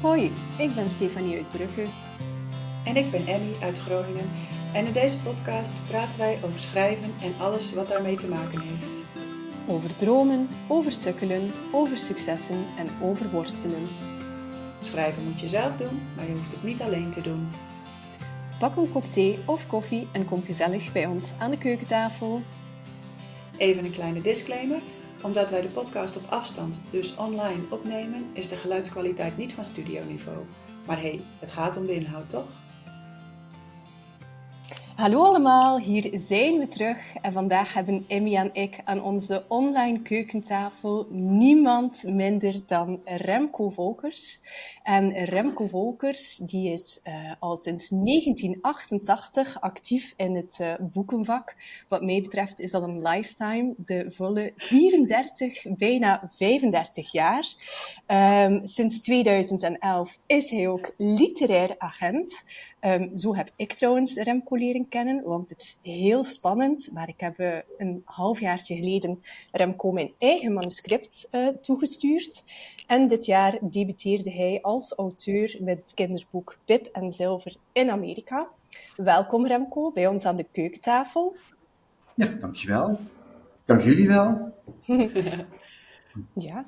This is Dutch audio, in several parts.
Hoi, ik ben Stefanie uit Brugge. En ik ben Emmy uit Groningen. En in deze podcast praten wij over schrijven en alles wat daarmee te maken heeft. Over dromen, over sukkelen, over successen en over worstelen. Schrijven moet je zelf doen, maar je hoeft het niet alleen te doen. Pak een kop thee of koffie en kom gezellig bij ons aan de keukentafel. Even een kleine disclaimer. Omdat wij de podcast op afstand, dus online, opnemen, is de geluidskwaliteit niet van studioniveau. Maar hé, hey, het gaat om de inhoud toch? Hallo allemaal, hier zijn we terug en vandaag hebben Emmy en ik aan onze online keukentafel niemand minder dan Remco Volkers. En Remco Volkers die is uh, al sinds 1988 actief in het uh, boekenvak. Wat mij betreft is dat een lifetime, de volle 34, bijna 35 jaar. Um, sinds 2011 is hij ook literair agent. Um, zo heb ik trouwens Remco leren kennen, want het is heel spannend. Maar ik heb uh, een halfjaartje geleden Remco mijn eigen manuscript uh, toegestuurd. En dit jaar debuteerde hij als auteur met het kinderboek Pip en Zilver in Amerika. Welkom Remco bij ons aan de keukentafel. Ja, dankjewel. Dank jullie wel. ja,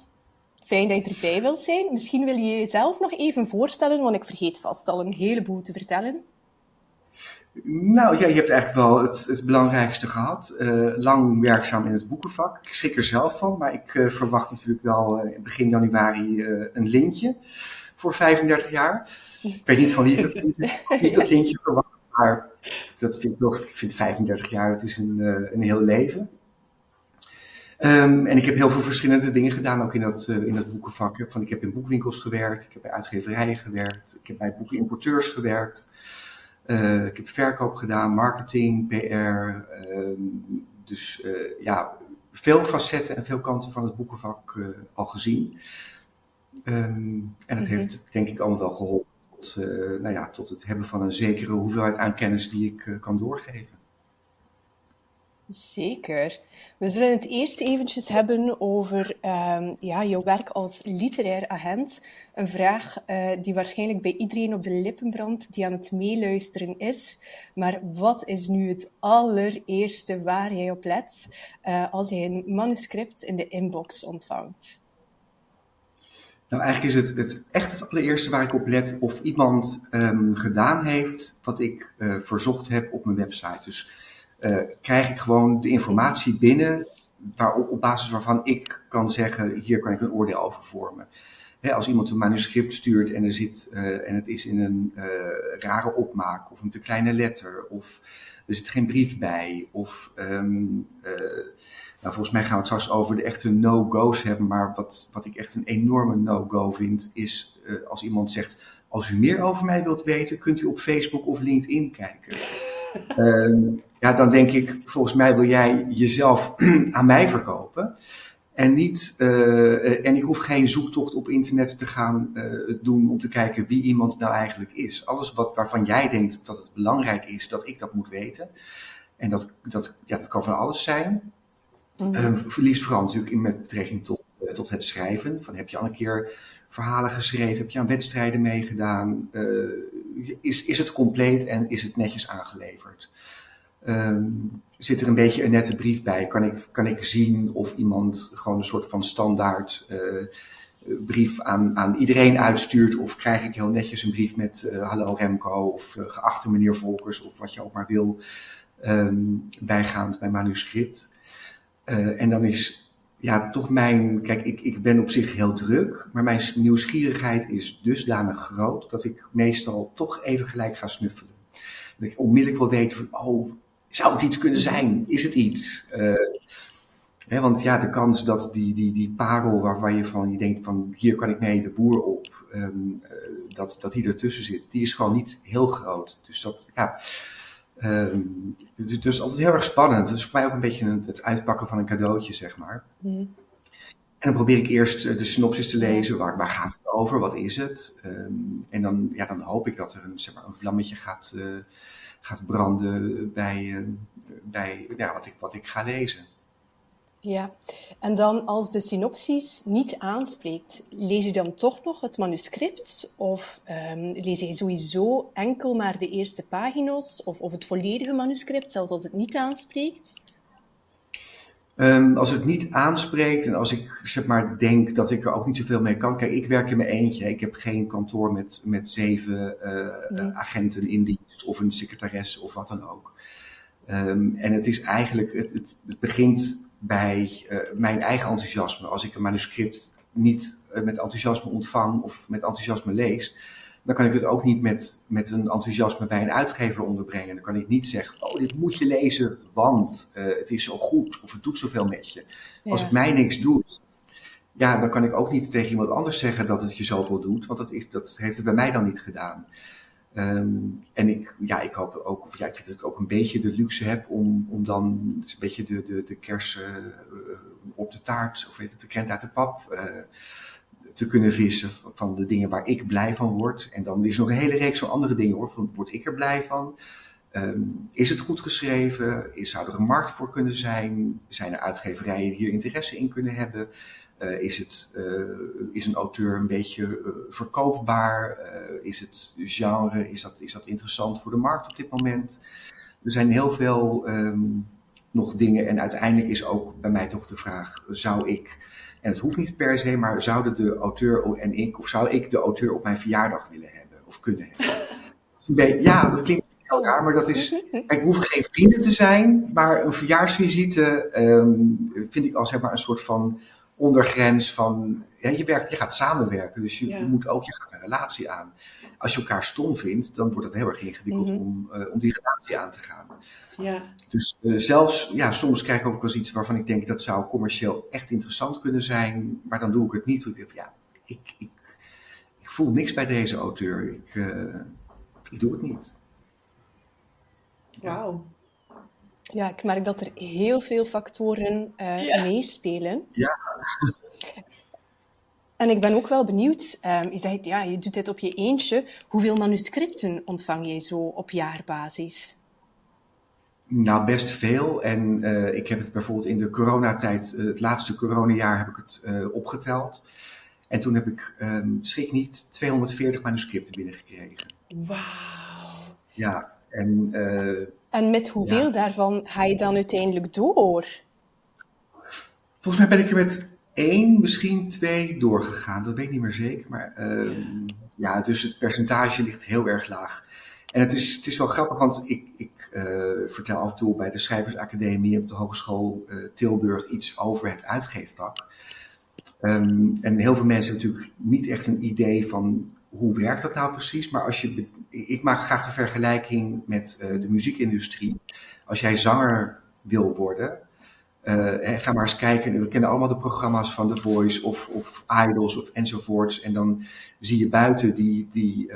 Fijn dat je erbij wilt zijn. Misschien wil je jezelf nog even voorstellen, want ik vergeet vast al een heleboel te vertellen. Nou ja, je hebt eigenlijk wel het, het belangrijkste gehad. Uh, lang werkzaam in het boekenvak. Ik schrik er zelf van, maar ik uh, verwacht natuurlijk wel uh, begin januari een lintje voor 35 jaar. Ik weet niet van wie dat, niet dat lintje verwacht, maar dat vind ik, ik vind 35 jaar, dat is een, een heel leven. Um, en ik heb heel veel verschillende dingen gedaan, ook in dat, uh, in dat boekenvak. Van, ik heb in boekwinkels gewerkt, ik heb bij uitgeverijen gewerkt, ik heb bij boekenimporteurs gewerkt. Uh, ik heb verkoop gedaan, marketing, PR. Uh, dus uh, ja, veel facetten en veel kanten van het boekenvak al gezien. Um, en dat -hmm. heeft denk ik allemaal wel geholpen tot, nou ja, tot het hebben van een zekere hoeveelheid aan kennis die ik kan doorgeven. Zeker. We zullen het eerst eventjes hebben over um, ja, jouw werk als literair agent. Een vraag uh, die waarschijnlijk bij iedereen op de lippen brandt die aan het meeluisteren is. Maar wat is nu het allereerste waar jij op let uh, als je een manuscript in de inbox ontvangt? Nou, eigenlijk is het, het echt het allereerste waar ik op let of iemand um, gedaan heeft wat ik uh, verzocht heb op mijn website. Dus uh, krijg ik gewoon de informatie binnen op basis waarvan ik kan zeggen, hier kan ik een oordeel over vormen. Als iemand een manuscript stuurt en, er zit, uh, en het is in een uh, rare opmaak of een te kleine letter of er zit geen brief bij of um, nou, volgens mij gaan we het straks over de echte no-go's hebben, maar wat, wat ik echt een enorme no-go vind is als iemand zegt, als u meer over mij wilt weten, kunt u op Facebook of LinkedIn kijken. Um, ja, dan denk ik, volgens mij wil jij jezelf aan mij verkopen. En, niet, uh, en ik hoef geen zoektocht op internet te gaan uh, doen om te kijken wie iemand nou eigenlijk is. Alles wat, waarvan jij denkt dat het belangrijk is dat ik dat moet weten. En dat, dat, ja, dat kan van alles zijn. Mm -hmm. uh, liefst vooral natuurlijk in met betrekking tot, tot het schrijven. Van, heb je al een keer verhalen geschreven? Heb je aan wedstrijden meegedaan? Is, is het compleet en is het netjes aangeleverd? Um, zit er een beetje een nette brief bij? Kan ik, kan ik zien of iemand gewoon een soort van standaard uh, brief aan, aan iedereen uitstuurt? Of krijg ik heel netjes een brief met uh, hallo Remco of uh, geachte meneer Volkers of wat je ook maar wil um, bijgaand bij manuscript? en dan is ja, toch mijn, kijk, ik, ik ben op zich heel druk, maar mijn nieuwsgierigheid is dusdanig groot dat ik meestal toch even gelijk ga snuffelen. Dat ik onmiddellijk wil weten van, oh, zou het iets kunnen zijn? Is het iets? Uh, hè, want ja, de kans dat die, die, die parel waarvan je van je denkt van hier kan ik mee de boer op, um, uh, dat, dat die ertussen zit, die is gewoon niet heel groot. Dus dat, ja. Um, dus, dus altijd heel erg spannend. Het is voor mij ook een beetje een, het uitpakken van een cadeautje, zeg maar. Mm. En dan probeer ik eerst de synopsis te lezen. Waar, waar gaat het over? Wat is het? Um, en dan, ja, dan hoop ik dat er een, zeg maar, een vlammetje gaat, uh, gaat branden bij, uh, bij ja, wat, ik, wat ik ga lezen. Ja, en dan als de synopsis niet aanspreekt, lees je dan toch nog het manuscript? Of um, lees je sowieso enkel maar de eerste pagina's of, of het volledige manuscript, zelfs als het niet aanspreekt? Um, als het niet aanspreekt en als ik zeg maar denk dat ik er ook niet zoveel mee kan. Kijk, ik werk in mijn eentje. Ik heb geen kantoor met, met zeven uh, agenten in dienst of een secretaris of wat dan ook. Um, en het is eigenlijk, het, het, het begint bij uh, mijn eigen enthousiasme. Als ik een manuscript niet uh, met enthousiasme ontvang of met enthousiasme lees, dan kan ik het ook niet met, met een enthousiasme bij een uitgever onderbrengen. Dan kan ik niet zeggen, oh, dit moet je lezen, want uh, het is zo goed of het doet zoveel met je. Ja. Als het mij niks doet, ja, dan kan ik ook niet tegen iemand anders zeggen dat het je zoveel doet, want dat, is, dat heeft het bij mij dan niet gedaan. Um, en ik, ja, ik hoop ook, of ja, ik vind dat ik ook een beetje de luxe heb om, om dan een beetje de, de, de kers uh, op de taart, of weet het, de krent uit de pap, uh, te kunnen vissen van de dingen waar ik blij van word. En dan is nog een hele reeks van andere dingen hoor. Word ik er blij van? Um, is het goed geschreven? Is, zou er een markt voor kunnen zijn? Zijn er uitgeverijen die hier interesse in kunnen hebben? Uh, is, het, uh, is een auteur een beetje uh, verkoopbaar? is het genre, is dat, is dat interessant voor de markt op dit moment? Er zijn heel veel um, nog dingen en uiteindelijk is ook bij mij toch de vraag, zou ik, en het hoeft niet per se, maar zouden de auteur en ik, of zou ik de auteur op mijn verjaardag willen hebben of kunnen hebben? ja, dat klinkt heel raar, maar dat is, ik hoef geen vrienden te zijn, maar een verjaarsvisite um, vind ik al zeg maar een soort van ondergrens van, ja, je, werkt, je gaat samenwerken, dus je, ja. je, moet ook, je gaat een relatie aan. Als je elkaar stom vindt, dan wordt het heel erg ingewikkeld mm -hmm. om, uh, om die relatie aan te gaan. Ja. Dus uh, zelfs, ja, soms krijg ik ook wel eens iets waarvan ik denk dat zou commercieel echt interessant kunnen zijn, maar dan doe ik het niet. Ik denk, ja, ik, ik, ik voel niks bij deze auteur. Ik, uh, ik doe het niet. Wauw. Ja, ik merk dat er heel veel factoren uh, ja. meespelen. Ja. En ik ben ook wel benieuwd, um, je zegt, ja, je doet dit op je eentje. Hoeveel manuscripten ontvang jij zo op jaarbasis? Nou, best veel. En uh, ik heb het bijvoorbeeld in de coronatijd, uh, het laatste coronajaar, heb ik het uh, opgeteld. En toen heb ik, um, schrik niet, 240 manuscripten binnengekregen. Wauw. Ja, en... en met hoeveel ja. daarvan ga je dan uiteindelijk door? Volgens mij ben ik er met één, misschien twee doorgegaan. Dat weet ik niet meer zeker. Maar um, ja, dus het percentage ligt heel erg laag. En het is, het is wel grappig, want ik, ik uh, vertel af en toe bij de Schrijversacademie op de Hogeschool uh, Tilburg iets over het uitgeefvak. Um, en heel veel mensen hebben natuurlijk niet echt een idee van hoe werkt dat nou precies. Maar als je, ik maak graag de vergelijking met uh, de muziekindustrie. Als jij zanger wil worden, uh, ga maar eens kijken. We kennen allemaal de programma's van The Voice of, of Idols of enzovoorts. En dan zie je buiten die, die, uh,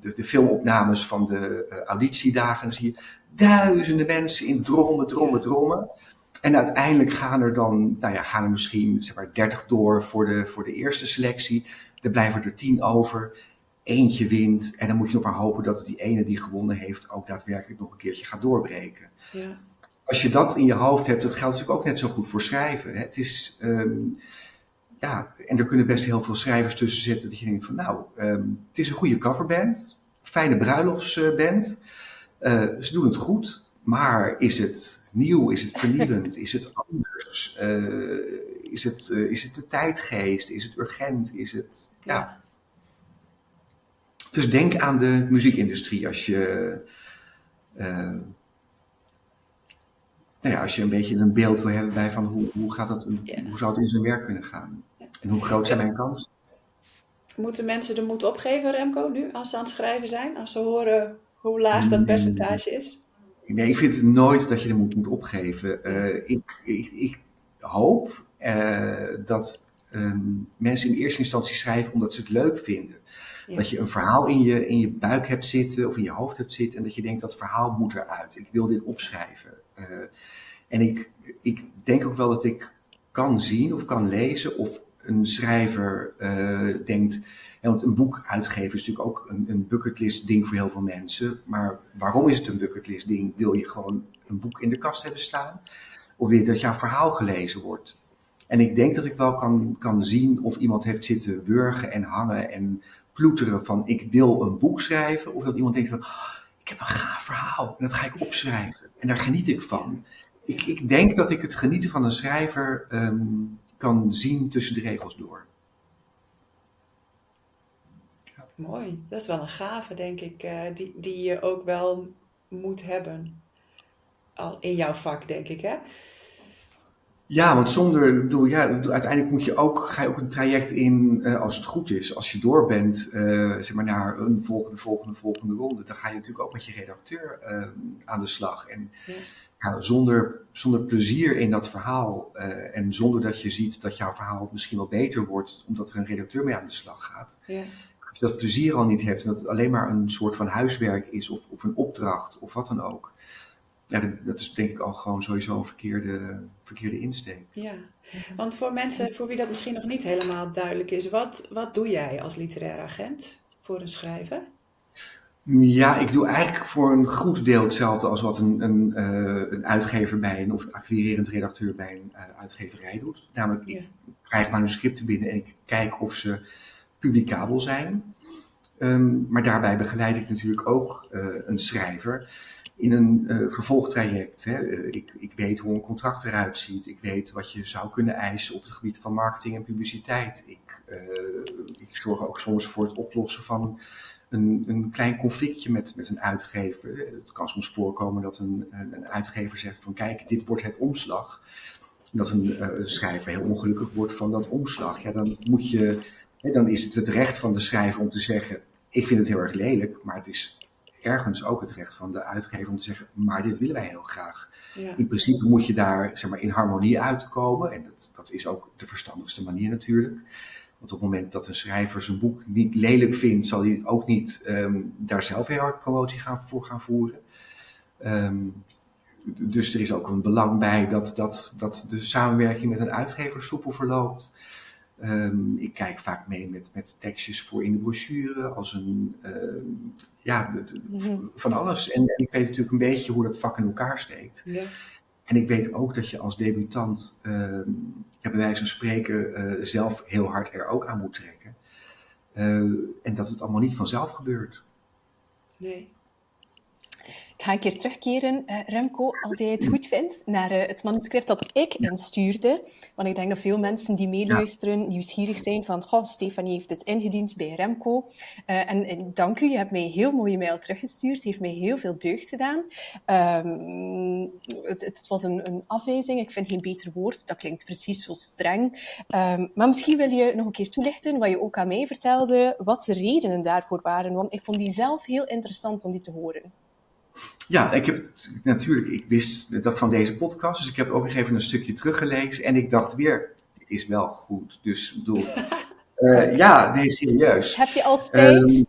de, de, filmopnames van de uh, auditiedagen. Dan zie je duizenden mensen in drommen, drommen, drommen. En uiteindelijk gaan er dan, nou ja, gaan er misschien zeg maar 30 door voor de, voor de eerste selectie. Er blijven er 10 over. Eentje wint. En dan moet je nog maar hopen dat die ene die gewonnen heeft ook daadwerkelijk nog een keertje gaat doorbreken. Ja als je dat in je hoofd hebt, dat geldt natuurlijk ook net zo goed voor schrijven. Hè? Het is, um, ja, en er kunnen best heel veel schrijvers tussen zitten dat je denkt van nou, um, het is een goede coverband, fijne bruiloftsband, uh, ze doen het goed, maar is het nieuw, is het vernieuwend, is het anders, uh, is, het, uh, is het de tijdgeest, is het urgent, is het, ja. Dus denk aan de muziekindustrie als je nou ja, als je een beetje een beeld wil hebben bij van hoe, hoe, gaat dat, hoe zou het in zijn werk kunnen gaan? En hoe groot zijn mijn kansen? Moeten mensen de moed opgeven, Remco, nu, als ze aan het schrijven zijn? Als ze horen hoe laag dat percentage is? Nee, ik vind het nooit dat je de moed moet opgeven. Uh, ik, ik, ik, hoop uh, dat um, mensen in eerste instantie schrijven omdat ze het leuk vinden. Ja. Dat je een verhaal in je, in je buik hebt zitten of in je hoofd hebt zitten en dat je denkt dat verhaal moet eruit. Ik wil dit opschrijven. Uh, en ik, ik denk ook wel dat ik kan zien of kan lezen of een schrijver denkt. Een boek uitgeven is natuurlijk ook een, een bucketlist ding voor heel veel mensen. Maar waarom is het een bucketlist ding? Wil je gewoon een boek in de kast hebben staan? Of wil je dat jouw verhaal gelezen wordt? En ik denk dat ik wel kan, kan zien of iemand heeft zitten wurgen en hangen en ploeteren van ik wil een boek schrijven. Of dat iemand denkt van oh, ik heb een gaaf verhaal en dat ga ik opschrijven. En daar geniet ik van. Ik, ik denk dat ik het genieten van een schrijver ehm, kan zien tussen de regels door. Mooi, dat is wel een gave, denk ik, uh, die, die je ook wel moet hebben. Al in jouw vak, denk ik, hè? Ja, want zonder, bedoel, ja, uiteindelijk moet je ook, ga je ook een traject in, uh, als het goed is. Als je door bent, uh, zeg maar, naar een volgende, volgende, volgende ronde, dan ga je natuurlijk ook met je redacteur uh, aan de slag. En ja. Ja, zonder, zonder plezier in dat verhaal en zonder dat je ziet dat jouw verhaal misschien wel beter wordt, omdat er een redacteur mee aan de slag gaat. Ja. Als je dat plezier al niet hebt en dat het alleen maar een soort van huiswerk is of, of een opdracht of wat dan ook ja, dat is denk ik al gewoon sowieso een verkeerde, verkeerde insteek. Ja, want voor mensen voor wie dat misschien nog niet helemaal duidelijk is, wat, wat doe jij als literair agent voor een schrijver? Ja, ik doe eigenlijk voor een goed deel hetzelfde als wat een, een, uh, een uitgever bij een, of een acquirerend redacteur bij een uh, uitgeverij doet. Namelijk, ik krijg manuscripten binnen en ik kijk of ze publicabel zijn. Um, maar daarbij begeleid ik natuurlijk ook uh, een schrijver in een uh, vervolgtraject. Hè. Uh, ik, ik weet hoe een contract eruit ziet. Ik weet wat je zou kunnen eisen op het gebied van marketing en publiciteit. Ik, ik zorg ook soms voor het oplossen van een, een klein conflictje met, met een uitgever. Het kan soms voorkomen dat een, een uitgever zegt van kijk, dit wordt het omslag. Dat een schrijver heel ongelukkig wordt van dat omslag. Ja, dan moet je, dan is het het recht van de schrijver om te zeggen, ik vind het heel erg lelijk, maar het is ergens ook het recht van de uitgever om te zeggen, maar dit willen wij heel graag. Ja. In principe moet je daar zeg maar, in harmonie uitkomen. En dat, dat is ook de verstandigste manier natuurlijk. Want op het moment dat een schrijver zijn boek niet lelijk vindt, zal hij ook niet um, daar zelf heel hard promotie gaan, voor gaan voeren. Um, dus er is ook een belang bij dat, dat, dat de samenwerking met een uitgever soepel verloopt. Um, ik kijk vaak mee met, met tekstjes voor in de brochure, als een, ja, mhm. van alles. En, en, ik weet natuurlijk een beetje hoe dat vak in elkaar steekt. Ja. En ik weet ook dat je als debutant, uh, ja, bij wijze van spreken, uh, zelf heel hard er ook aan moet trekken. En dat het allemaal niet vanzelf gebeurt. Nee. Ik ga een keer terugkeren, uh, Remco, als jij het goed vindt, naar uh, het manuscript dat ik instuurde. Want ik denk dat veel mensen die meeluisteren ja. nieuwsgierig zijn van, goh, Stefanie heeft het ingediend bij Remco. Uh, en, en, dank u, je hebt mij een heel mooie mail teruggestuurd. Heeft mij heel veel deugd gedaan. Um, het, het, was een, een, afwijzing, ik vind geen beter woord. Dat klinkt precies zo streng. Um, maar misschien wil je nog een keer toelichten, wat je ook aan mij vertelde, wat de redenen daarvoor waren. Want ik vond die zelf heel interessant om die te horen. Ja, ik heb natuurlijk, ik wist dat van deze podcast, dus ik heb ook nog even een stukje teruggelezen en ik dacht weer, dit is wel goed. Dus bedoel, uh, ja, nee, serieus. Heb je al spijt?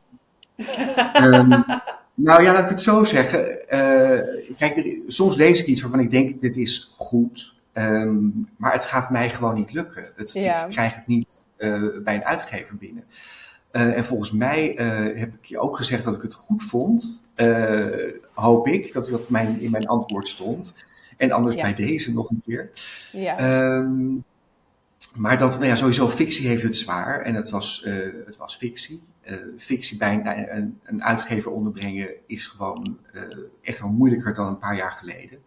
Um, um, nou ja, laat ik het zo zeggen. Uh, kijk, er, soms lees ik iets waarvan ik denk, dit is goed, um, maar het gaat mij gewoon niet lukken. Het, ja. Ik krijg het niet uh, bij een uitgever binnen. Uh, en volgens mij uh, heb ik je ook gezegd dat ik het goed vond. Uh, hoop ik dat dat mijn, in mijn antwoord stond. En anders ja. bij deze nog een keer. Ja. Um, maar dat, nou ja, sowieso fictie heeft het zwaar. En het was, het was fictie. fictie bij een, een, uitgever onderbrengen is gewoon echt wel moeilijker dan een paar jaar geleden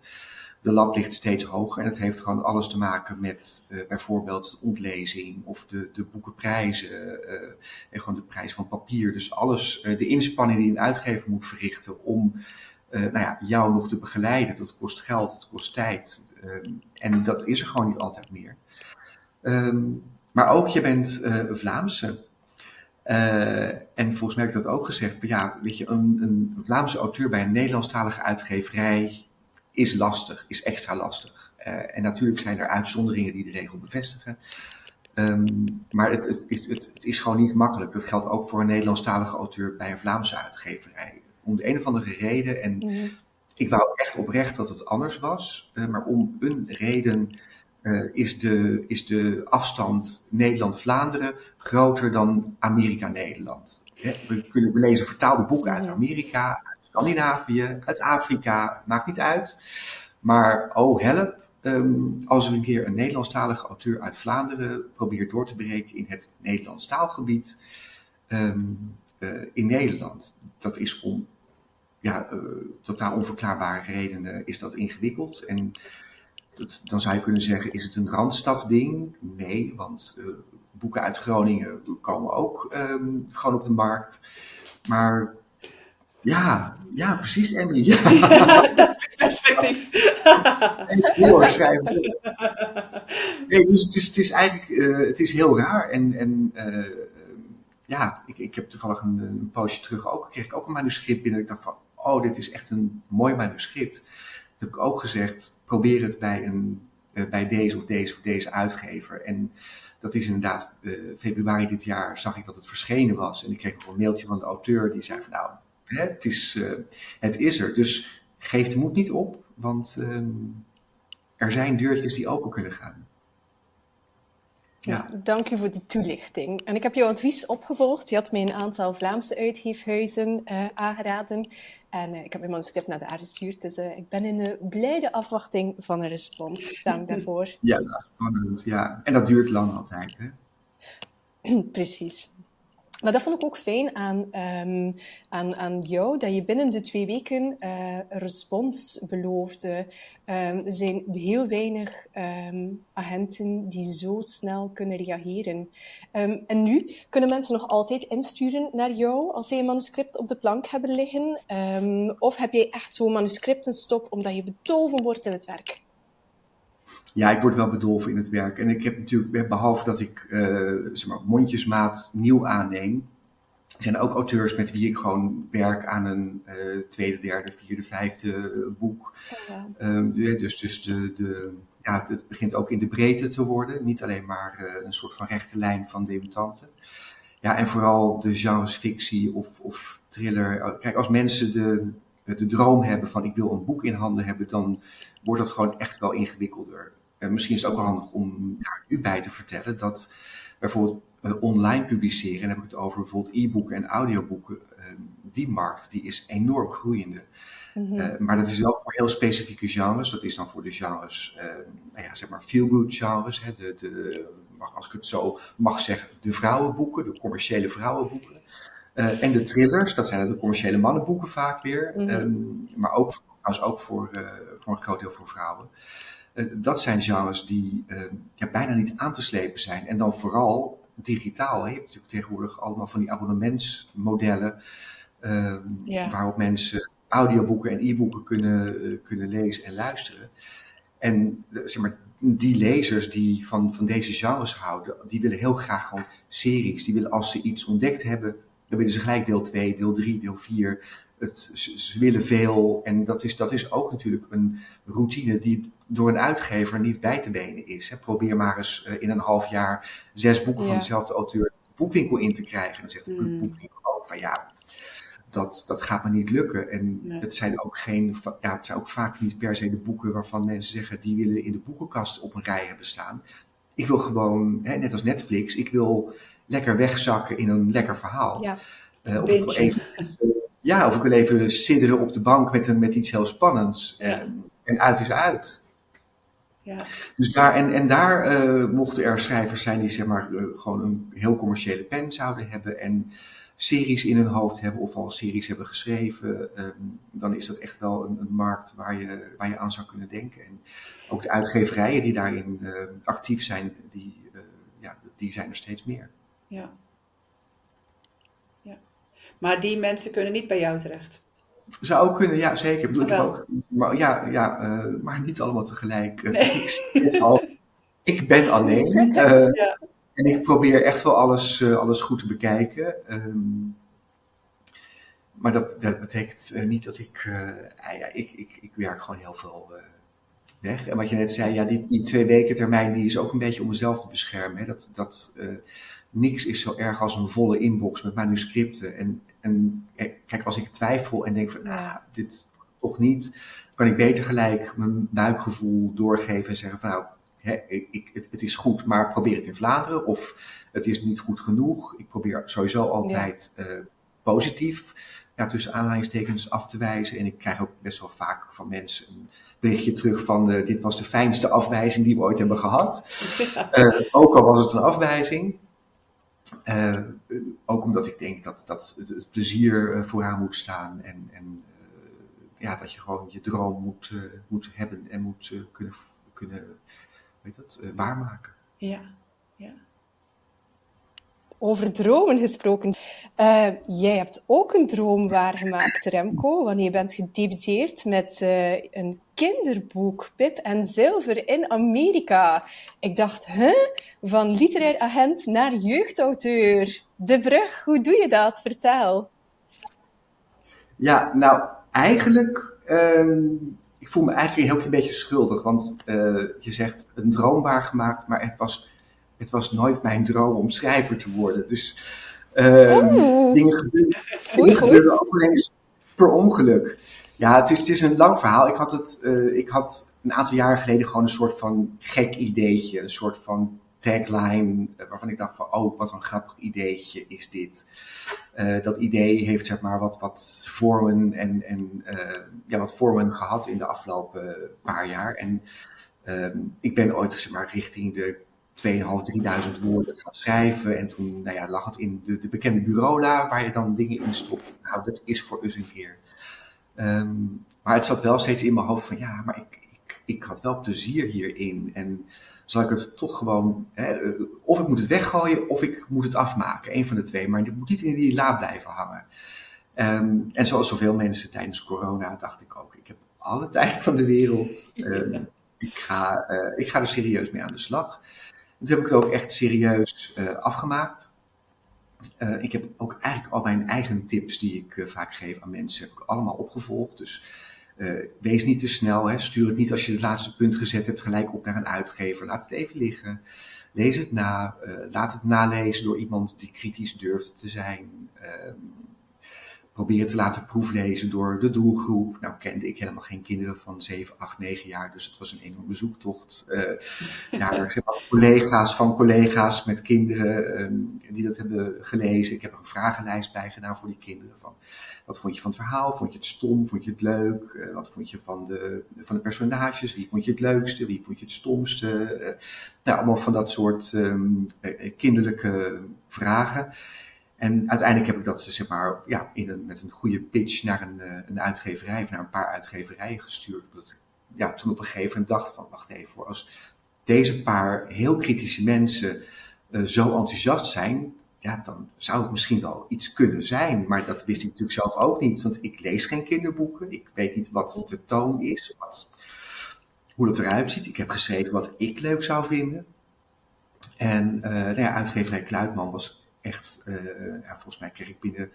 de lat ligt steeds hoger. En het heeft gewoon alles te maken met uh, bijvoorbeeld ontlezing of de, de boekenprijzen uh, en gewoon de prijs van papier. Dus alles, uh, de inspanning die een uitgever moet verrichten om nou ja, jou nog te begeleiden. Dat kost geld, dat kost tijd. Ehm, en dat is er gewoon niet altijd meer. Um, maar ook, je bent Vlaamse. en volgens mij heb ik dat ook gezegd. Van, ja, weet je, een, een Vlaamse auteur bij een Nederlandstalige uitgeverij is lastig, is extra lastig. Uh, en natuurlijk zijn er uitzonderingen die de regel bevestigen. Um, maar het, het, het, het, is gewoon niet makkelijk. Dat geldt ook voor een Nederlandstalige auteur bij een Vlaamse uitgeverij. Om de een of andere reden, en mm. ik wou echt oprecht dat het anders was, uh, maar om een reden uh, is, de, is de afstand Nederland-Vlaanderen groter dan Amerika-Nederland. We, kunnen, we lezen vertaalde boeken uit Amerika, Scandinavië, uit Afrika, maakt niet uit. Maar oh help, ehm, als er een keer een Nederlandstalige auteur uit Vlaanderen probeert door te breken in het Nederlands taalgebied ehm, eh, in Nederland. Dat is om ja, uh, totaal onverklaarbare redenen is dat ingewikkeld. En dat, dan zou je kunnen zeggen, is het een Randstad-ding? Nee, want uh, boeken uit Groningen komen ook um, gewoon op de markt. Maar ja, ja precies, Emily. Ja. dat perspectief. heel schrijven. Nee, dus het is, het is eigenlijk uh, het is heel raar. En, en uh, ja, ik, ik heb toevallig een, een poosje terug ook, kreeg ik ook een manuscript binnen. Ik dacht van, oh, dit is echt een mooi manuscript. Toen heb ik ook gezegd, probeer het bij, een, uh, bij deze of deze of deze uitgever. En dat is inderdaad, februari dit jaar zag ik dat het verschenen was. En ik kreeg nog een mailtje van de auteur die zei van, nou, hè, het, is, uh, het is er. Dus geef de moed niet op, want uh, er zijn deurtjes die open kunnen gaan. Ja. dank u voor die toelichting. En ik heb jouw advies opgevolgd. Je had mij een aantal Vlaamse uitgeefhuizen uh, aangeraden. En uh, ik heb mijn manuscript naar daar gestuurd. Dus uh, ik ben in een blijde afwachting van een respons. Dank daarvoor. Ja, dat is spannend. Ja. En dat duurt lang altijd, hè? Precies. Maar dat vond ik ook fijn aan, um, aan, aan jou, dat je binnen de twee weken uh, respons beloofde. Um, er zijn heel weinig um, agenten die zo snel kunnen reageren. en nu kunnen mensen nog altijd insturen naar jou als zij een manuscript op de plank hebben liggen? of heb jij echt zo'n manuscriptenstop omdat je bedolven wordt in het werk? Ja, ik word wel bedolven in het werk. En ik heb natuurlijk, behalve dat ik uh, zeg maar, mondjesmaat nieuw aanneem, zijn er ook auteurs met wie ik gewoon werk aan een uh, tweede, derde, vierde, vijfde boek. Ja. Um, dus dus de, de, ja, het begint ook in de breedte te worden. Niet alleen maar uh, een soort van rechte lijn van debutanten. Ja, en vooral de genres fictie of, of thriller. Kijk, als mensen de, de droom hebben van ik wil een boek in handen hebben, dan wordt dat gewoon echt wel ingewikkelder. Uh, misschien is het ook wel handig om ja, u bij te vertellen dat bijvoorbeeld uh, online publiceren, en dan heb ik het over bijvoorbeeld e-boeken en audioboeken, uh, die markt die is enorm groeiende. Mm -hmm. uh, maar dat is wel voor heel specifieke genres. Dat is dan voor de genres, nou ja, zeg maar feel-good genres. Hè, de, de, als ik het zo mag zeggen, de vrouwenboeken, de commerciële vrouwenboeken. en de thrillers, dat zijn de commerciële mannenboeken vaak weer. Mm -hmm. um, maar ook, trouwens ook voor, voor een groot deel voor vrouwen. Dat zijn genres die ja, bijna niet aan te slepen zijn. En dan vooral digitaal. Hè? Je hebt natuurlijk tegenwoordig allemaal van die abonnementsmodellen. Ja. Waarop mensen audioboeken en e-boeken kunnen, uh, kunnen lezen en luisteren. En zeg maar, die lezers die van, van deze genres houden, die willen heel graag gewoon series. Die willen als ze iets ontdekt hebben, dan willen ze gelijk deel 2, deel 3, deel 4. Het, ze, willen veel en dat is, dat is ook natuurlijk een routine die door een uitgever niet bij te benen is. Hè. Probeer maar eens uh, in een half jaar zes boeken ja. van dezelfde auteur de boekwinkel in te krijgen. Dan zegt de mm. boekwinkel ook van ja, dat, dat gaat me niet lukken. En nee. het zijn ook geen, ja, het zijn ook vaak niet per se de boeken waarvan mensen zeggen die willen in de boekenkast op een rij hebben staan. Ik wil gewoon, hè, net als Netflix, ik wil lekker wegzakken in een lekker verhaal. Ja, uh, of ik wil even, ja, of ik wil even sidderen op de bank met, een, met iets heel spannends. En, en uit is uit. Ja. Dus daar, en, en daar uh, mochten er schrijvers zijn die zeg maar, uh, gewoon een heel commerciële pen zouden hebben en series in hun hoofd hebben of al series hebben geschreven. Um, dan is dat echt wel een, een, markt waar je, waar je aan zou kunnen denken. En ook de uitgeverijen die daarin uh, actief zijn, die, ja, die zijn er steeds meer. Ja. Maar die mensen kunnen niet bij jou terecht. Zou ook kunnen, ja zeker. Bedoel, ik ook, maar, ja, ja, uh, maar niet allemaal tegelijk. Uh, nee. ik, al, ik, ben alleen. Uh, ja. En ik probeer echt wel alles, alles goed te bekijken. Um, maar dat, dat betekent niet dat ik, ja, ik, ik, ik werk gewoon heel veel weg. En wat je net zei, ja, die, die twee weken termijn, die is ook een beetje om mezelf te beschermen. Hè. Dat, dat, niks is zo erg als een volle inbox met manuscripten. En, en kijk, als ik twijfel en denk van, ah, dit toch niet, kan ik beter gelijk mijn buikgevoel doorgeven en zeggen van, nou, hè, ik, het, het, is goed, maar probeer het in Vlaanderen. Of het is niet goed genoeg. Ik probeer sowieso altijd ja. uh, positief ja, tussen aanhalingstekens af te wijzen. En ik krijg ook best wel vaak van mensen een berichtje terug van uh, dit was de fijnste afwijzing die we ooit hebben gehad. Uh, ook al was het een afwijzing. Uh, ook omdat ik denk dat, dat het, plezier vooraan moet staan en, en ja, dat je gewoon je droom moet, moet hebben en moet kunnen, kunnen weet dat, waarmaken. Ja, ja. Over dromen gesproken. Jij hebt ook een droom waargemaakt, Remco, want je bent gedebuteerd met uh, een kinderboek, Pip en Zilver, in Amerika. Ik dacht, huh? Van literair agent naar jeugdauteur. De brug, hoe doe je dat? Vertel. Ja, nou, eigenlijk... Uh, ik voel me eigenlijk een heel beetje schuldig, want uh, je zegt een droom waargemaakt, maar het was, het was nooit mijn droom om schrijver te worden. Dus Uh, dingen gebeuren, ook ineens per ongeluk. Ja, het is, is een lang verhaal. Ik had, het, uh, ik had een aantal jaren geleden gewoon een soort van gek ideetje. Een soort van tagline uh, waarvan ik dacht van, oh, wat een grappig ideetje is dit. Uh, dat idee heeft zeg maar wat, wat vormen en, en ja, wat vormen gehad in de afgelopen paar jaar. En ehm, ik ben ooit zeg maar richting de 2.500, 3.000 woorden gaan schrijven. En toen nou ja, lag het in de, de, bekende bureaula waar je dan dingen in stopt. Nou, dat is voor us een keer. Um, maar het zat wel steeds in mijn hoofd van ja, maar ik, ik, ik had wel plezier hierin. En zal ik het toch gewoon, hè, of ik moet het weggooien of ik moet het afmaken. Een van de twee, maar het moet niet in die la blijven hangen. Um, en zoals zoveel mensen tijdens corona dacht ik ook, ik heb alle tijd van de wereld. Um, ik, ga, uh, ik er serieus mee aan de slag. Dat heb ik ook echt serieus uh, afgemaakt. Uh, ik heb ook eigenlijk al mijn eigen tips die ik uh, vaak geef aan mensen, heb ik allemaal opgevolgd. Dus wees niet te snel, hè. stuur het niet als je het laatste punt gezet hebt gelijk op naar een uitgever. Laat het even liggen. Lees het na. laat het nalezen door iemand die kritisch durft te zijn. Ehm, proberen te laten proeflezen door de doelgroep. Nou kende ik helemaal geen kinderen van 7, 8, 9 jaar, dus het was een enorme zoektocht uh, naar collega's van collega's met kinderen um, die dat hebben gelezen. Ik heb er een vragenlijst bij gedaan voor die kinderen van wat vond je van het verhaal? Vond je het stom? Vond je het leuk? Uh, wat vond je van de, van de personages? Wie vond je het leukste? Wie vond je het stomste? Uh, nou, allemaal van dat soort um, kinderlijke vragen. En uiteindelijk heb ik dat zeg maar, ja, in een, met een goede pitch naar een, uh, een uitgeverij of naar een paar uitgeverijen gestuurd. Dat ik ja, toen op een gegeven moment dacht van, wacht even, voor als deze paar heel kritische mensen uh, zo enthousiast zijn, ja, dan zou het misschien wel iets kunnen zijn. Maar dat wist ik natuurlijk zelf ook niet, want ik lees geen kinderboeken. Ik weet niet wat de toon is, wat, hoe dat eruit ziet. Ik heb geschreven wat ik leuk zou vinden. En uh, nou ja, uitgeverij Kluitman was echt, uh, ja, volgens mij kreeg ik binnen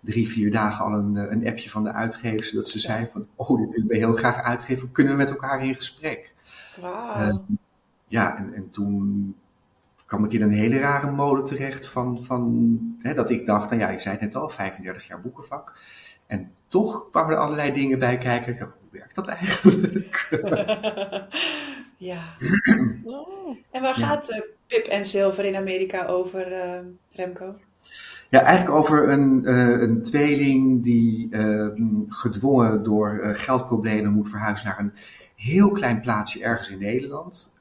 drie, vier dagen al een, eh, een appje van de uitgever, dat ze zei van, oh, dit wil ik heel graag uitgeven, kunnen we met elkaar in gesprek? Wow. Uh, ja, en, en toen kwam ik in een hele rare mode terecht van, van hè, dat ik dacht, nou ja, je zei het net al, 35 jaar boekenvak. En toch kwamen er allerlei dingen bij kijken. Ik dacht, hoe werkt dat eigenlijk? ja. en waar ja. gaat uh, Pip en Zilver in Amerika over, uh, Remco? Ja, eigenlijk over een, uh, een tweeling die gedwongen door geldproblemen moet verhuizen naar een heel klein plaatsje ergens in Nederland.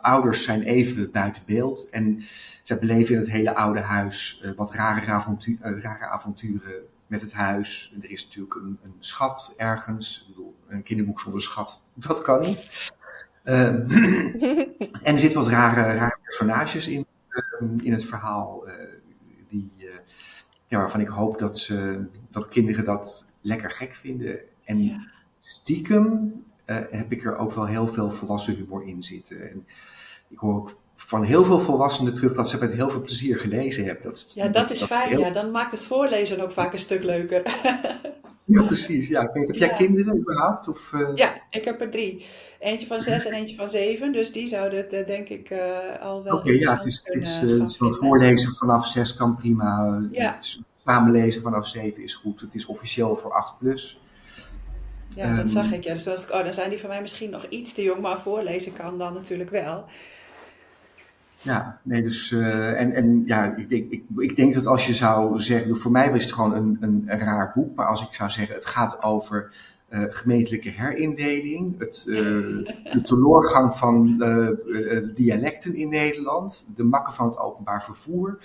ouders zijn even buiten beeld en zij beleven in het hele oude huis wat rare, rare avonturen met het huis. Er is natuurlijk een, een schat ergens. Ik bedoel, een kinderboek zonder schat, dat kan niet. Uh, en er zitten wat rare, rare personages in, uh, in het verhaal. Uh, die, ja, waarvan ik hoop dat, ze, dat kinderen dat lekker gek vinden. En ja. stiekem heb ik er ook wel heel veel volwassen humor in zitten. En ik hoor ook van heel veel volwassenen terug dat ze met heel veel plezier gelezen hebben. Dat, ja, dat, dat is dat fijn. Heel... Ja, dan maakt het voorlezen ook vaak een stuk leuker. ja, precies. Ja. Ik weet, heb ja. jij kinderen überhaupt? Of, uh... Ja, ik heb er drie. Eentje van zes en eentje van zeven. Dus die zouden het uh, denk ik uh, al wel Oké, okay, ja, het is, het is, het is van voorlezen vanaf zes kan prima. Ja. Samenlezen vanaf zeven is goed. Het is officieel voor 8 plus. Ja, um, dat zag ik. Ja. Dus dacht ik, oh, dan zijn die van mij misschien nog iets te jong, maar voorlezen kan dan natuurlijk wel. Ja, nee, dus uh, en, en ja, ik denk, ik, ik denk dat als je zou zeggen, voor mij was het gewoon een, een, een raar boek, maar als ik zou zeggen, het gaat over uh, gemeentelijke herindeling, het, uh, de teleurgang van dialecten in Nederland, de makken van het openbaar vervoer,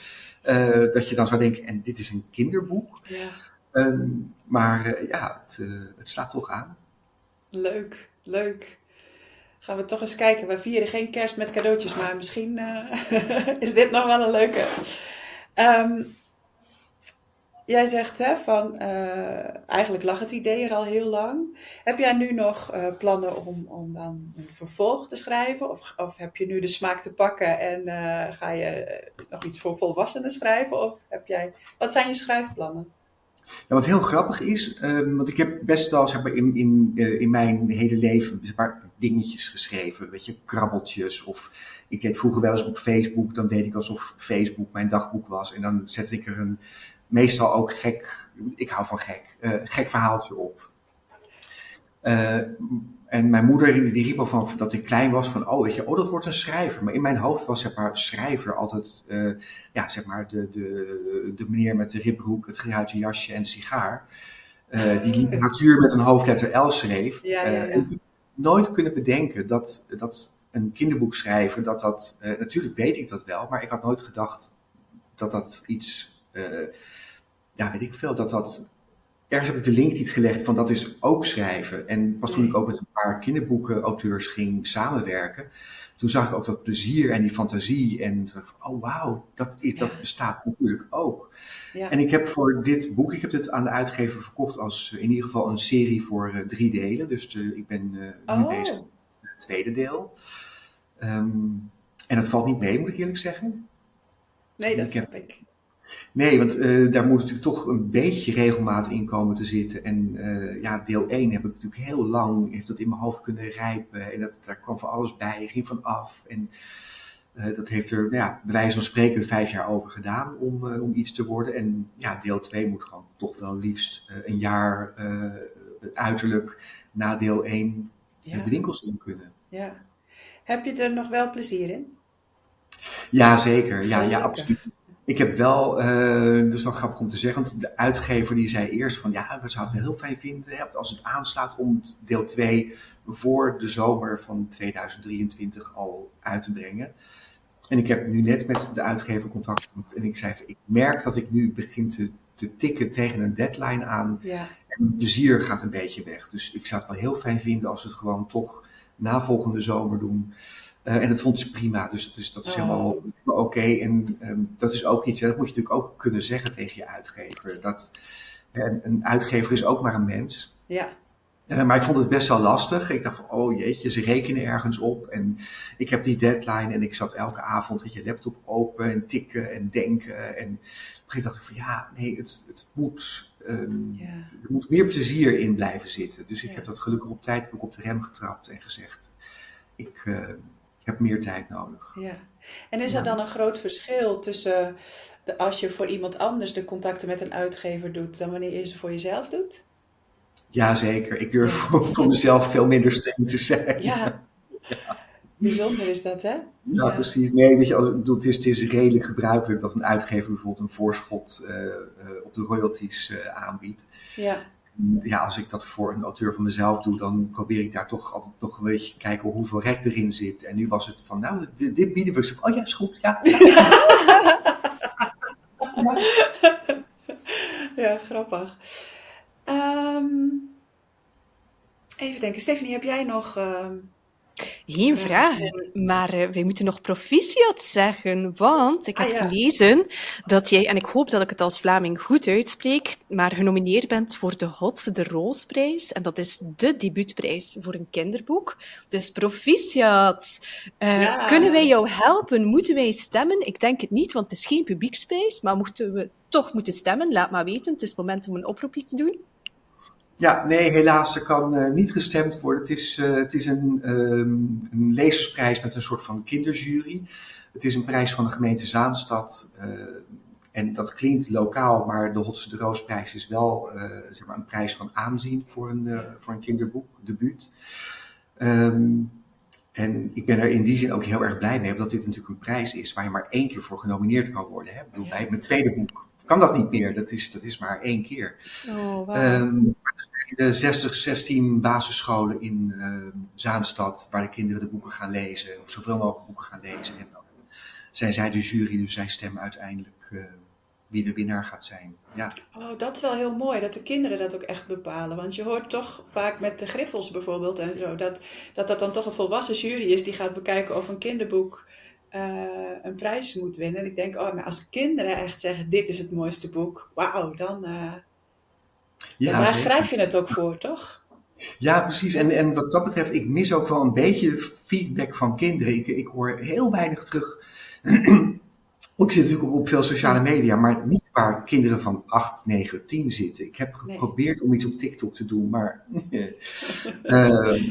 dat je dan zou denken, en dit is een kinderboek. Ja. Ehm, maar ja, het, het slaat toch aan. Leuk, leuk gaan we toch eens kijken. We vieren geen kerst met cadeautjes, maar misschien uh, is dit nog wel een leuke. Um, jij zegt hè, van uh, eigenlijk lag het idee er al heel lang. Heb jij nu nog uh, plannen om, om dan een vervolg te schrijven? Of, of heb je nu de smaak te pakken en ga je nog iets voor volwassenen schrijven? Of heb jij, wat zijn je schrijfplannen? Ja, wat heel grappig is, um, want ik heb best wel zeg maar, in, in, in mijn hele leven zeg maar, dingetjes geschreven, weet je, krabbeltjes. Of ik deed vroeger wel eens op Facebook, dan deed ik alsof Facebook mijn dagboek was. En dan zette ik er een, meestal ook gek, ik hou van gek, uh, gek verhaaltje op. Uh, en mijn moeder die riep al van dat ik klein was van, oh weet je, oh dat wordt een schrijver. Maar in mijn hoofd was zeg maar schrijver altijd, uh, ja zeg maar de, de, de meneer met de ribbroek, het geruite jasje en de sigaar. Uh, die literatuur met een hoofdletter L schreef. Ja, ja, ja. Uh, nooit kunnen bedenken dat, dat een kinderboek schrijven, dat dat, natuurlijk weet ik dat wel, maar ik had nooit gedacht dat dat iets, ja weet ik veel, dat dat ergens heb ik de link niet gelegd van dat is ook schrijven. En pas toen ik ook met een paar kinderboeken-auteurs ging samenwerken, toen zag ik ook dat plezier en die fantasie. En dacht van, oh wauw, dat, dat bestaat natuurlijk ook. Ja. En ik heb voor dit boek, ik heb dit aan de uitgever verkocht als in ieder geval een serie voor uh, drie delen. Dus uh, ik ben uh, nu oh. bezig met het tweede deel. Um, en dat valt niet mee, moet ik eerlijk zeggen. Nee, dat ik snap ik. Nee, want uh, daar moet natuurlijk toch een beetje regelmaat in komen te zitten. En uh, ja, deel 1 heb ik natuurlijk heel lang, heeft dat in mijn hoofd kunnen rijpen. En dat, daar kwam van alles bij, ging van af. En uh, dat heeft er, nou ja, bij wijze van spreken, vijf jaar over gedaan om, om iets te worden. En ja, deel 2 moet gewoon toch wel liefst een jaar uiterlijk na deel 1 ja. de winkels in kunnen. Ja. Heb je er nog wel plezier in? Ja, zeker. Ja, ja, absoluut. Ik heb wel, uh, dat is wel grappig om te zeggen, want de uitgever die zei eerst van ja, we zouden het heel fijn vinden hè, als het aanslaat om deel 2 voor de zomer van 2023 al uit te brengen. En ik heb nu net met de uitgever contact gehad en ik zei ik merk dat ik nu begin te, te tikken tegen een deadline aan. Ja. En mijn plezier gaat een beetje weg. Dus ik zou het wel heel fijn vinden als we het gewoon toch na volgende zomer doen. Uh, en dat vond ze prima, dus dat is, dat is oh. helemaal oké. En um, dat is ook iets, dat moet je natuurlijk ook kunnen zeggen tegen je uitgever. Dat, en een uitgever is ook maar een mens. Ja. Uh, maar ik vond het best wel lastig. Ik dacht van, oh jeetje, ze rekenen ergens op. En ik heb die deadline en ik zat elke avond met je laptop open en tikken en denken. En op een gegeven moment dacht ik van, ja, nee, het, het moet... Um, ja. Er moet meer plezier in blijven zitten. Dus ik ja. heb dat gelukkig op tijd ook op de rem getrapt en gezegd... Ik, uh, heb meer tijd nodig. Ja. En is er dan een groot verschil tussen de, als je voor iemand anders de contacten met een uitgever doet, dan wanneer je ze voor jezelf doet? Jazeker, ik durf voor, mezelf veel minder streng te zijn. Ja. ja. Bijzonder is dat, hè? Ja, ja. precies. Nee, weet je, als, bedoel, het, is, het is redelijk gebruikelijk dat een uitgever bijvoorbeeld een voorschot uh, uh, op de royalties uh, aanbiedt. Ja ja, als ik dat voor een auteur van mezelf doe, dan probeer ik daar toch altijd nog een beetje te kijken hoeveel rek erin zit. En nu was het van, nou, dit, dit bieden we. Oh ja, is goed, ja. ja. grappig. Um, even denken, Stephanie, heb jij nog... Uh, geen vragen, maar uh, wij moeten nog proficiat zeggen, want ik heb ah, ja. gelezen dat jij, en ik hoop dat ik het als Vlaming goed uitspreek, maar genomineerd bent voor de Hotse de Roosprijs. En dat is de debuutprijs voor een kinderboek. Dus proficiat! Uh, ja. Kunnen wij jou helpen? Moeten wij stemmen? Ik denk het niet, want het is geen publieksprijs, maar mochten we toch moeten stemmen, laat maar weten. Het is het moment om een oproepje te doen. Ja, nee, helaas, er kan uh, niet gestemd worden. Het is, uh, het is een, um, een lezersprijs met een soort van kinderjury. Het is een prijs van de gemeente Zaanstad. Uh, en dat klinkt lokaal, maar de Hotse de Roosprijs is wel zeg maar een prijs van aanzien voor een, voor een kinderboek, debuut. Um, En ik ben er in die zin ook heel erg blij mee, omdat dit natuurlijk een prijs is waar je maar één keer voor genomineerd kan worden. Hè? Ik bedoel, bij mijn tweede boek kan dat niet meer. Dat is, dat is maar één keer. Oh, wow. Ehm, de 60, 16 basisscholen in ehm, Zaanstad, waar de kinderen de boeken gaan lezen, of zoveel mogelijk boeken gaan lezen. En dan zijn zij de jury, dus zij stemmen uiteindelijk uh, wie de winnaar gaat zijn. Ja. Oh, dat is wel heel mooi, dat de kinderen dat ook echt bepalen. Want je hoort toch vaak met de griffels bijvoorbeeld en zo, dat dat, dat dan toch een volwassen jury is die gaat bekijken of een kinderboek uh, een prijs moet winnen. En ik denk, oh, maar als kinderen echt zeggen, dit is het mooiste boek, wauw, dan... Uh, ja, daar schrijf je het ook voor, toch? Ja, precies. En, en wat dat betreft, ik mis ook wel een beetje feedback van kinderen. Ik, ik hoor heel weinig terug. ik zit natuurlijk op, op, veel sociale media, maar niet waar kinderen van 8, 9, 10 zitten. Ik heb geprobeerd nee. om iets op TikTok te doen, maar. uh,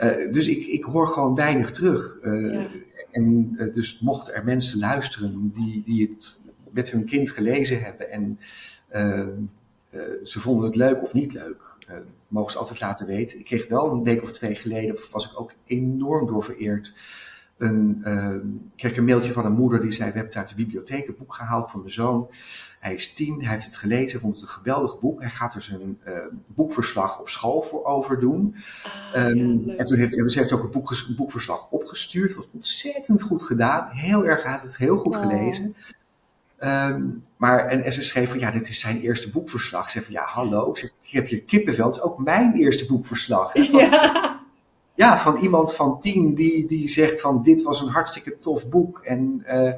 uh, dus ik, ik hoor gewoon weinig terug. Uh, ja. En dus mochten er mensen luisteren die, die het met hun kind gelezen hebben en uh, ze vonden het leuk of niet leuk, mogen ze altijd laten weten. Ik kreeg wel een week of twee geleden, was ik ook enorm door vereerd. Een, uh, ik kreeg een mailtje van een moeder die zei: We hebben het uit de bibliotheek een boek gehaald van mijn zoon. Hij is tien, hij heeft het gelezen, vond het een geweldig boek. Hij gaat er zijn boekverslag op school voor over doen. Ah, um, ja, en toen heeft, ze heeft ook een, boek, een boekverslag opgestuurd. Wat ontzettend goed gedaan. Heel erg, hij had het heel goed wow. gelezen. Um, maar, en, en, ze schreef van, ja, dit is zijn eerste boekverslag. Ik zei van, ja, hallo. Ik, zeg, ik heb je kippenvel, het is ook mijn eerste boekverslag. Hè, van, ja. Ja. van iemand van tien die, die zegt van, dit was een hartstikke tof boek. En uh,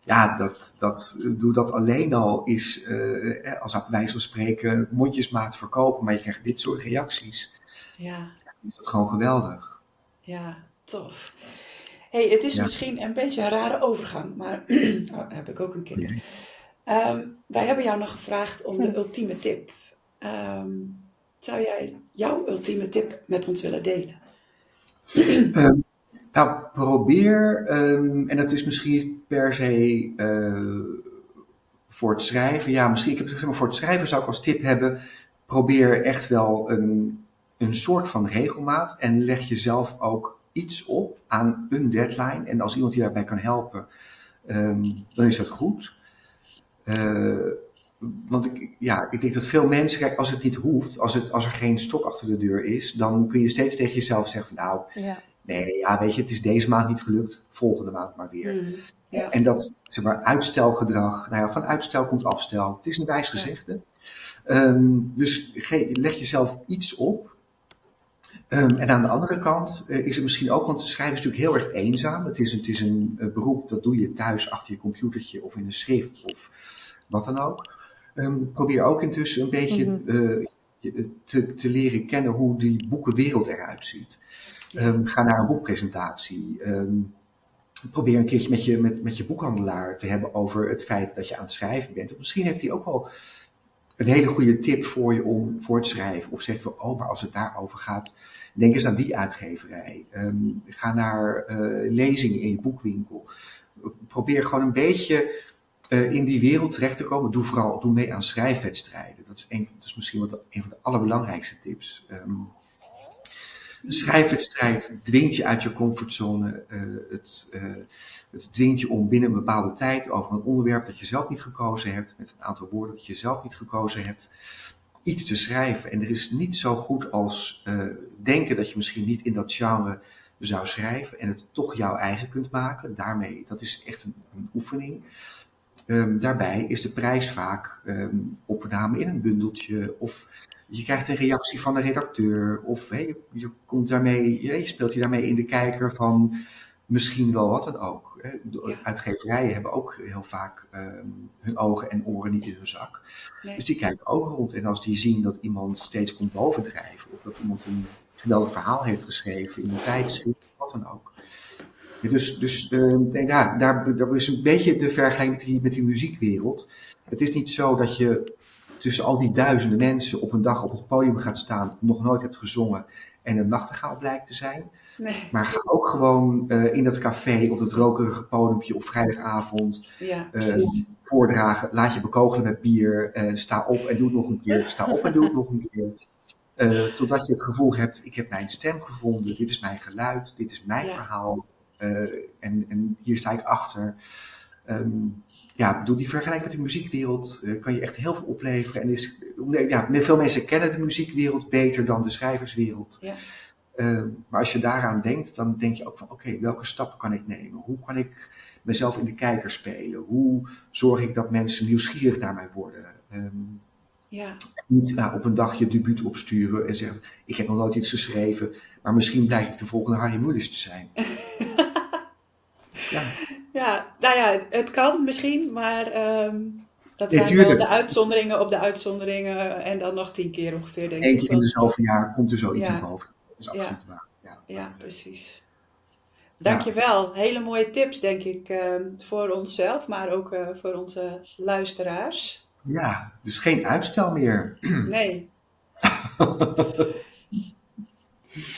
ja, dat, dat, doe dat alleen al is, uh, als op wijze van spreken, mondjesmaat verkopen. Maar je krijgt dit soort reacties. Ja. Is dat gewoon geweldig. Ja, tof hey, het is ja. misschien een beetje een rare overgang, maar oh, heb ik ook een keer. Ja. Um, wij hebben jou nog gevraagd om de ultieme tip. Um, zou jij jouw ultieme tip met ons willen delen? Um, nou, probeer, en dat is misschien per se uh, voor het schrijven. Ja, misschien, ik heb zeg maar, voor het schrijven zou ik als tip hebben, probeer echt wel een, een soort van regelmaat en leg jezelf ook iets op aan een deadline. En als iemand je daarbij kan helpen, um, dan is dat goed. Uh, want ik, ja, ik denk dat veel mensen, kijk, als het niet hoeft, als, het, als er geen stok achter de deur is, dan kun je steeds tegen jezelf zeggen van nou, ja. nee, ja, weet je, het is deze maand niet gelukt, volgende maand maar weer. Mm, ja. En dat, zeg maar, uitstelgedrag, nou ja, van uitstel komt afstel. Het is een wijs gezegde. Um, dus ge, leg jezelf iets op Um, en aan de andere kant uh, is het misschien ook, want schrijven is natuurlijk heel erg eenzaam. Het is, het is een uh, beroep dat doe je thuis achter je computertje of in een schrift of wat dan ook. Um, probeer ook intussen een beetje mm -hmm. uh, te, te, leren kennen hoe die boekenwereld eruit ziet. Um, ga naar een boekpresentatie. probeer een keertje met je, met, met je boekhandelaar te hebben over het feit dat je aan het schrijven bent. Of misschien heeft hij ook wel een hele goede tip voor je om voor het schrijven. Of zegt van, oh, maar als het daarover gaat, denk eens aan die uitgeverij. Um, ga naar uh, lezingen in je boekwinkel. Probeer gewoon een beetje uh, in die wereld terecht te komen. Doe vooral doe mee aan schrijfwedstrijden. Dat is, misschien wat, een van de allerbelangrijkste tips. Um, een schrijfwedstrijd dwingt je uit je comfortzone. Uh, het, uh, het dwingt je om binnen een bepaalde tijd over een onderwerp dat je zelf niet gekozen hebt, met een aantal woorden dat je zelf niet gekozen hebt, iets te schrijven. En er is niet zo goed als denken dat je misschien niet in dat genre zou schrijven en het toch jouw eigen kunt maken. Daarmee, dat is echt een, een oefening. Um, daarbij is de prijs vaak um, opname in een bundeltje of je krijgt een reactie van de redacteur of hey, je, komt daarmee, je speelt je daarmee in de kijker van misschien wel wat dan ook. De uitgeverijen hebben ook heel vaak um, hun ogen en oren niet in hun zak. Nee. Dus die kijken ook rond. En als die zien dat iemand steeds komt bovendrijven, of dat iemand een geweldig verhaal heeft geschreven in een tijdschrift, wat dan ook. Dus dus uh, ja, daar, daar is een beetje de vergelijking met die, muziekwereld. Het is niet zo dat je tussen al die duizenden mensen op een dag op het podium gaat staan, nog nooit hebt gezongen en een nachtegaal blijkt te zijn. Nee. Maar ga ook gewoon uh, in dat café op het rokerige podiumpje op vrijdagavond ja, uh, voordragen. Laat je bekogelen met bier. Uh, sta op en doe het nog een keer. Sta op en doe het nog een keer. Totdat je het gevoel hebt, ik heb mijn stem gevonden, dit is mijn geluid, dit is mijn verhaal en, en, hier sta ik achter. Um, ja, door die vergelijking met de muziekwereld uh, kan je echt heel veel opleveren. En is, ja, veel mensen kennen de muziekwereld beter dan de schrijverswereld. Ja. Uh, maar als je daaraan denkt, dan denk je ook van oké, okay, welke stappen kan ik nemen? Hoe kan ik mezelf in de kijker spelen? Hoe zorg ik dat mensen nieuwsgierig naar mij worden? Um, ja. Niet uh, op een dag je debuut opsturen en zeggen: Ik heb nog nooit iets geschreven, maar misschien blijf ik de volgende Harry Mulisch te zijn. ja. ja, nou ja, het kan misschien, maar um, dat zijn wel de uitzonderingen op de uitzonderingen en dan nog tien keer ongeveer. Denk Eén keer in de zoveel jaar komt er zoiets ja. boven. Dat is absoluut ja. waar. Ja, ja precies. Dankjewel. Hele mooie tips, denk ik, uh, voor onszelf, maar ook uh, voor onze luisteraars. Ja, dus geen uitstel meer. Nee.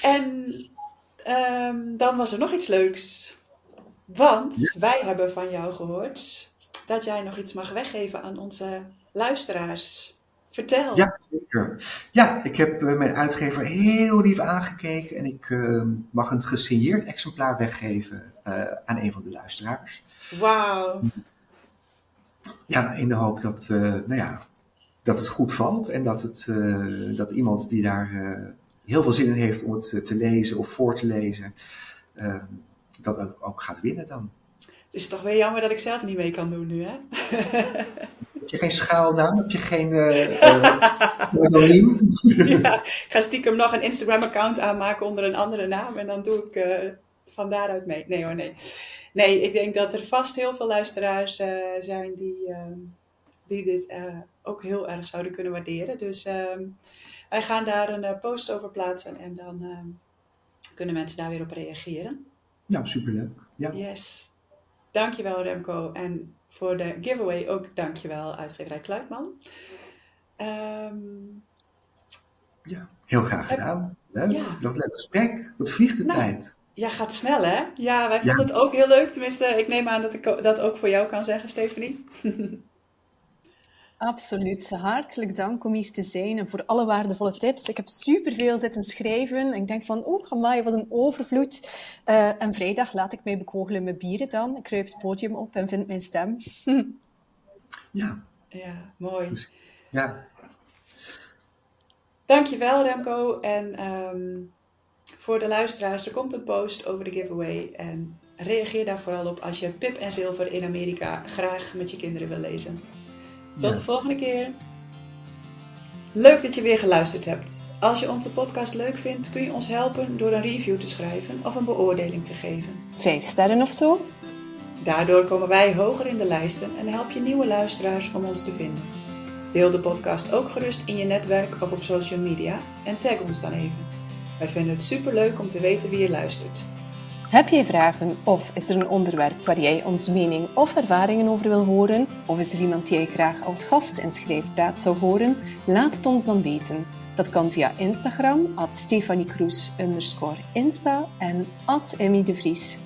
en um, dan was er nog iets leuks. Want ja. wij hebben van jou gehoord dat jij nog iets mag weggeven aan onze luisteraars. Vertel. Ja, zeker. Ja, ik heb uh, mijn uitgever heel lief aangekeken en ik uh, mag een gesigneerd exemplaar weggeven uh, aan een van de luisteraars. Wauw. Ja, in de hoop dat, nou ja, dat het goed valt en dat, het, dat iemand die daar heel veel zin in heeft om het te lezen of voor te lezen, dat ook, ook gaat winnen dan. Het is toch weer jammer dat ik zelf niet mee kan doen nu, hè? Heb je geen schaalnaam? Heb je geen anoniem? Uh, ja, ik ga stiekem nog een Instagram-account aanmaken onder een andere naam en dan doe ik uh, van daaruit mee. Nee hoor, nee. Nee, ik denk dat er vast heel veel luisteraars uh, zijn die, die dit ook heel erg zouden kunnen waarderen. Dus ehm, wij gaan daar een post over plaatsen en dan ehm, kunnen mensen daar weer op reageren. Ja, superleuk. Ja. Yes. Dankjewel Remco. En voor de giveaway ook dankjewel uitgeverij Kluitman. Um, ja, heel graag gedaan. Heb, ja. Nog leuk gesprek. Wat vliegt de nou, tijd? Ja, gaat snel hè? Ja, wij vonden ja. het ook heel leuk. Tenminste, ik neem aan dat ik dat ook voor jou kan zeggen, Stephanie. Absoluut. Hartelijk dank om hier te zijn en voor alle waardevolle tips. Ik heb superveel zitten schrijven. Ik denk van, oh, amai, wat een overvloed. Uh, en vrijdag laat ik mij bekogelen met bieren dan. Ik kruip het podium op en vind mijn stem. ja. Ja, mooi. Dus, ja. Dankjewel Remco. En um, voor de luisteraars, er komt een post over de giveaway. En reageer daar vooral op als je Pip en Zilver in Amerika graag met je kinderen wil lezen. Tot de volgende keer. Leuk dat je weer geluisterd hebt. Als je onze podcast leuk vindt, kun je ons helpen door een review te schrijven of een beoordeling te geven. Vijf sterren of zo? Daardoor komen wij hoger in de lijsten en help je nieuwe luisteraars om ons te vinden. Deel de podcast ook gerust in je netwerk of op social media en tag ons dan even. Wij vinden het superleuk om te weten wie je luistert. Heb jij vragen of is er een onderwerp waar jij ons mening of ervaringen over wil horen? Of is er iemand die jij graag als gast in Schrijfpraat zou horen? Laat het ons dan weten. Dat kan via Instagram, at Insta en at Emmy de Vries.